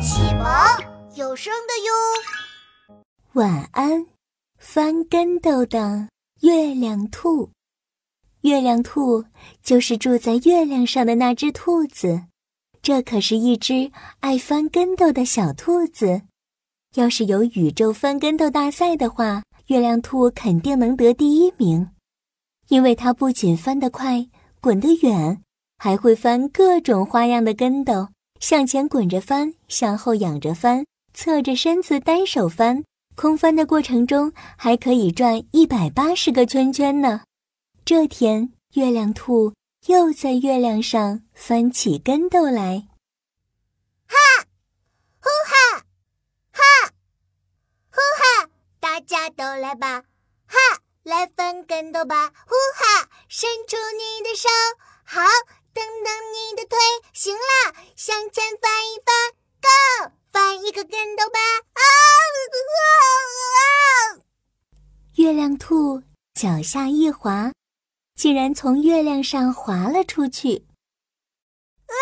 启蒙有声的哟。晚安，翻跟斗的月亮兔。月亮兔就是住在月亮上的那只兔子，这可是一只爱翻跟斗的小兔子。要是有宇宙翻跟斗大赛的话，月亮兔肯定能得第一名，因为它不仅翻得快，滚得远，还会翻各种花样的跟斗。向前滚着翻，向后仰着翻，侧着身子单手翻，空翻的过程中还可以转一百八十个圈圈呢。这天，月亮兔又在月亮上翻起跟斗来，哈，呼哈，哈，呼哈，大家都来吧，哈，来翻跟斗吧，呼哈，伸出你的手，好。蹬蹬你的腿，行了，向前翻一翻，Go，翻一个跟头吧！啊！月亮兔脚下一滑，竟然从月亮上滑了出去。啊！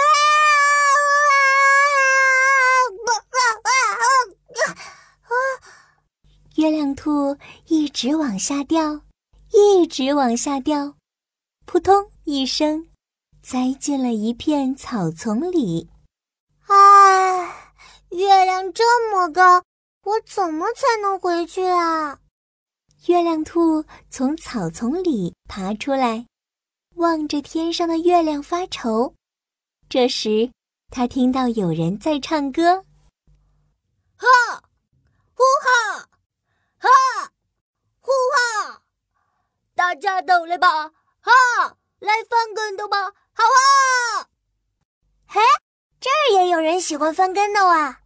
月亮兔一直往下掉，一直往下掉，扑通一声。栽进了一片草丛里。唉，月亮这么高，我怎么才能回去啊？月亮兔从草丛里爬出来，望着天上的月亮发愁。这时，他听到有人在唱歌：“哈，呼哈，哈，呼哈，大家懂了吧，哈，来翻跟头吧。”好啊！嘿，这儿也有人喜欢翻跟头啊！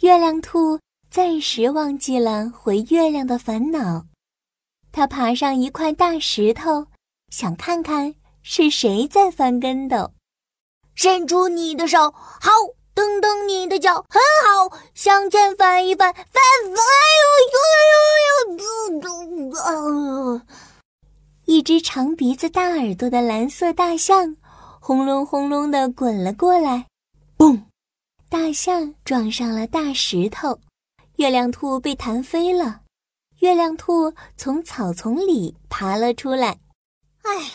月亮兔暂时忘记了回月亮的烦恼，它爬上一块大石头，想看看是谁在翻跟头。伸出你的手，好，蹬蹬你的脚，很好，向前翻一翻，翻翻，哎呦呦呦呦！一只长鼻子、大耳朵的蓝色大象。轰隆轰隆地滚了过来，嘣！大象撞上了大石头，月亮兔被弹飞了。月亮兔从草丛里爬了出来。哎，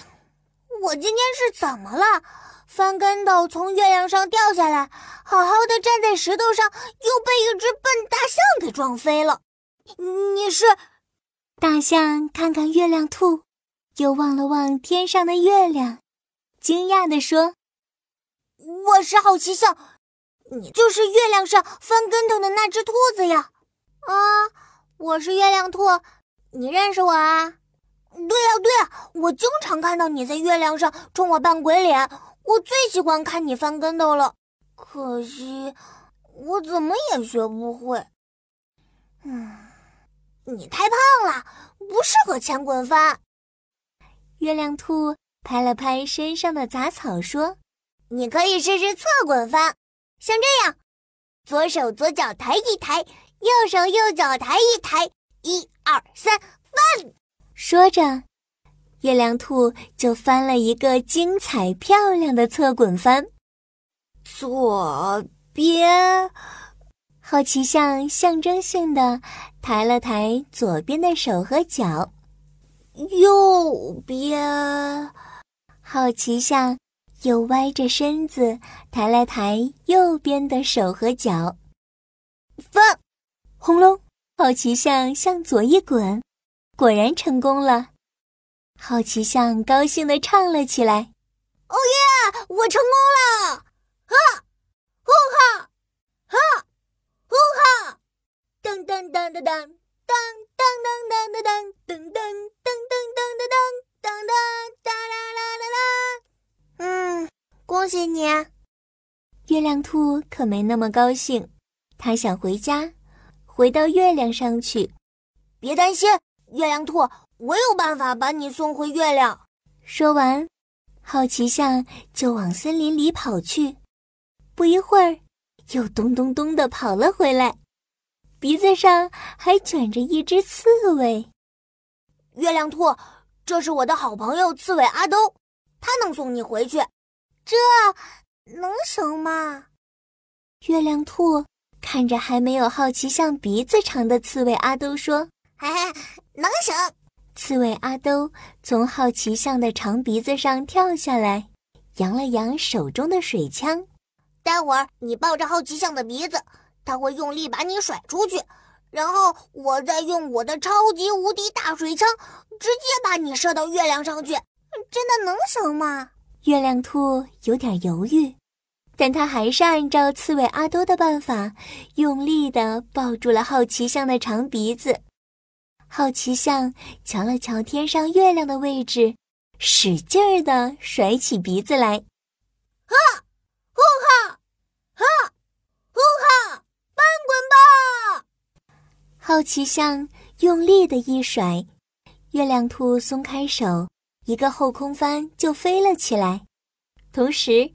我今天是怎么了？翻跟斗从月亮上掉下来，好好的站在石头上，又被一只笨大象给撞飞了。你是？大象看看月亮兔，又望了望天上的月亮。惊讶地说：“我是好奇象，你就是月亮上翻跟头的那只兔子呀！啊，我是月亮兔，你认识我啊？对呀对呀，我经常看到你在月亮上冲我扮鬼脸，我最喜欢看你翻跟头了。可惜我怎么也学不会。嗯，你太胖了，不适合前滚翻。月亮兔。”拍了拍身上的杂草，说：“你可以试试侧滚翻，像这样，左手左脚抬一抬，右手右脚抬一抬，一二三，翻！”说着，月亮兔就翻了一个精彩漂亮的侧滚翻。左边，好奇象象征性的抬了抬左边的手和脚，右边。好奇象又歪着身子抬了抬右边的手和脚，翻，轰隆！好奇象向左一滚，果然成功了。好奇象高兴地唱了起来：“哦耶！我成功了！哈，呼哈，哈，呼哈，噔噔噔噔噔，噔噔噔噔噔噔噔噔噔噔噔噔噔啦啦啦啦。”恭喜你，月亮兔可没那么高兴。它想回家，回到月亮上去。别担心，月亮兔，我有办法把你送回月亮。说完，好奇象就往森林里跑去。不一会儿，又咚咚咚的跑了回来，鼻子上还卷着一只刺猬。月亮兔，这是我的好朋友刺猬阿兜，他能送你回去。这能行吗？月亮兔看着还没有好奇像鼻子长的刺猬阿兜说：“嘿嘿，能行。”刺猬阿兜从好奇像的长鼻子上跳下来，扬了扬手中的水枪。待会儿你抱着好奇像的鼻子，它会用力把你甩出去，然后我再用我的超级无敌大水枪直接把你射到月亮上去。真的能行吗？月亮兔有点犹豫，但他还是按照刺猬阿多的办法，用力地抱住了好奇象的长鼻子。好奇象瞧了瞧天上月亮的位置，使劲儿地甩起鼻子来，哈，呼哈，哈，呼哈，翻滚吧！好奇象用力的一甩，月亮兔松开手，一个后空翻就飞了起来。同时，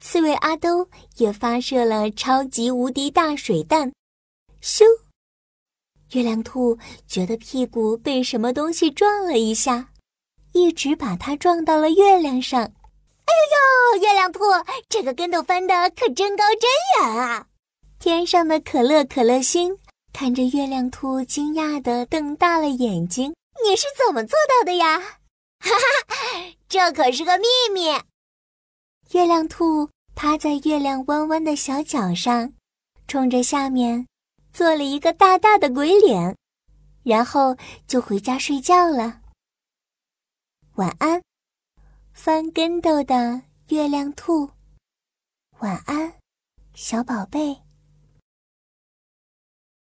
刺猬阿兜也发射了超级无敌大水弹，咻！月亮兔觉得屁股被什么东西撞了一下，一直把它撞到了月亮上。哎呦呦！月亮兔这个跟头翻的可真高真远啊！天上的可乐可乐星看着月亮兔，惊讶的瞪大了眼睛：“你是怎么做到的呀？”哈哈，这可是个秘密。月亮兔趴在月亮弯弯的小脚上，冲着下面。做了一个大大的鬼脸，然后就回家睡觉了。晚安，翻跟斗的月亮兔。晚安，小宝贝。